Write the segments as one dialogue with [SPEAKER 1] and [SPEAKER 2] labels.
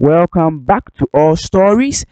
[SPEAKER 1] Welcome back to All Stories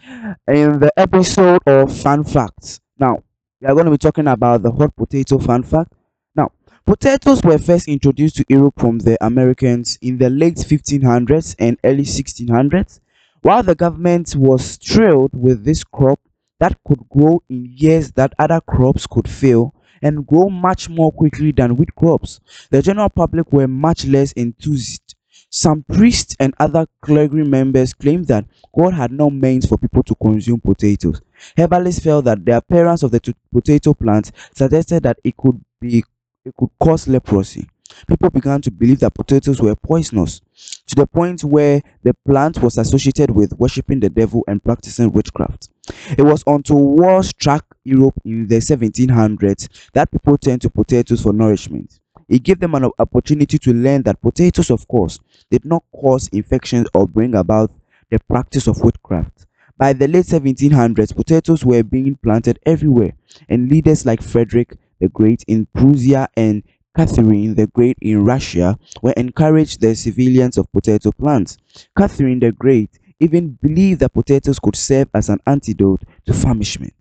[SPEAKER 1] in the episode of Fun Facts. Now, we are going to be talking about the hot potato fun fact. Now, potatoes were first introduced to Europe from the Americans in the late 1500s and early 1600s. While the government was thrilled with this crop that could grow in years that other crops could fail and grow much more quickly than wheat crops, the general public were much less enthused some priests and other clergy members claimed that God had no means for people to consume potatoes. Herbalists felt that the appearance of the potato plant suggested that it could be it could cause leprosy. People began to believe that potatoes were poisonous to the point where the plant was associated with worshipping the devil and practicing witchcraft. It was until war struck Europe in the 1700s that people turned to potatoes for nourishment. It gave them an opportunity to learn that potatoes, of course, did not cause infections or bring about the practice of witchcraft. By the late 1700s, potatoes were being planted everywhere, and leaders like Frederick the Great in Prussia and Catherine the Great in Russia were encouraged the civilians of potato plants. Catherine the Great even believed that potatoes could serve as an antidote to famishment.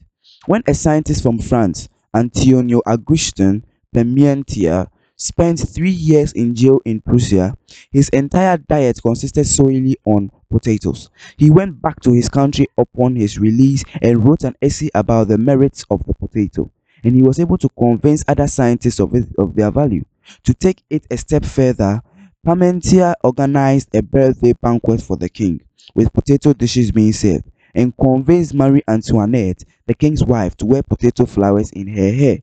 [SPEAKER 1] When a scientist from France, Antonio Augustin Parmentier, spent three years in jail in Prussia, his entire diet consisted solely on potatoes. He went back to his country upon his release and wrote an essay about the merits of the potato, and he was able to convince other scientists of, it, of their value. To take it a step further, Parmentier organized a birthday banquet for the king, with potato dishes being served, and convinced Marie Antoinette, the king's wife, to wear potato flowers in her hair.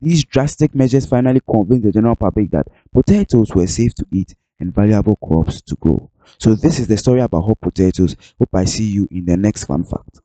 [SPEAKER 1] These drastic measures finally convinced the general public that potatoes were safe to eat and valuable crops to grow. So this is the story about hot potatoes. Hope I see you in the next fun fact.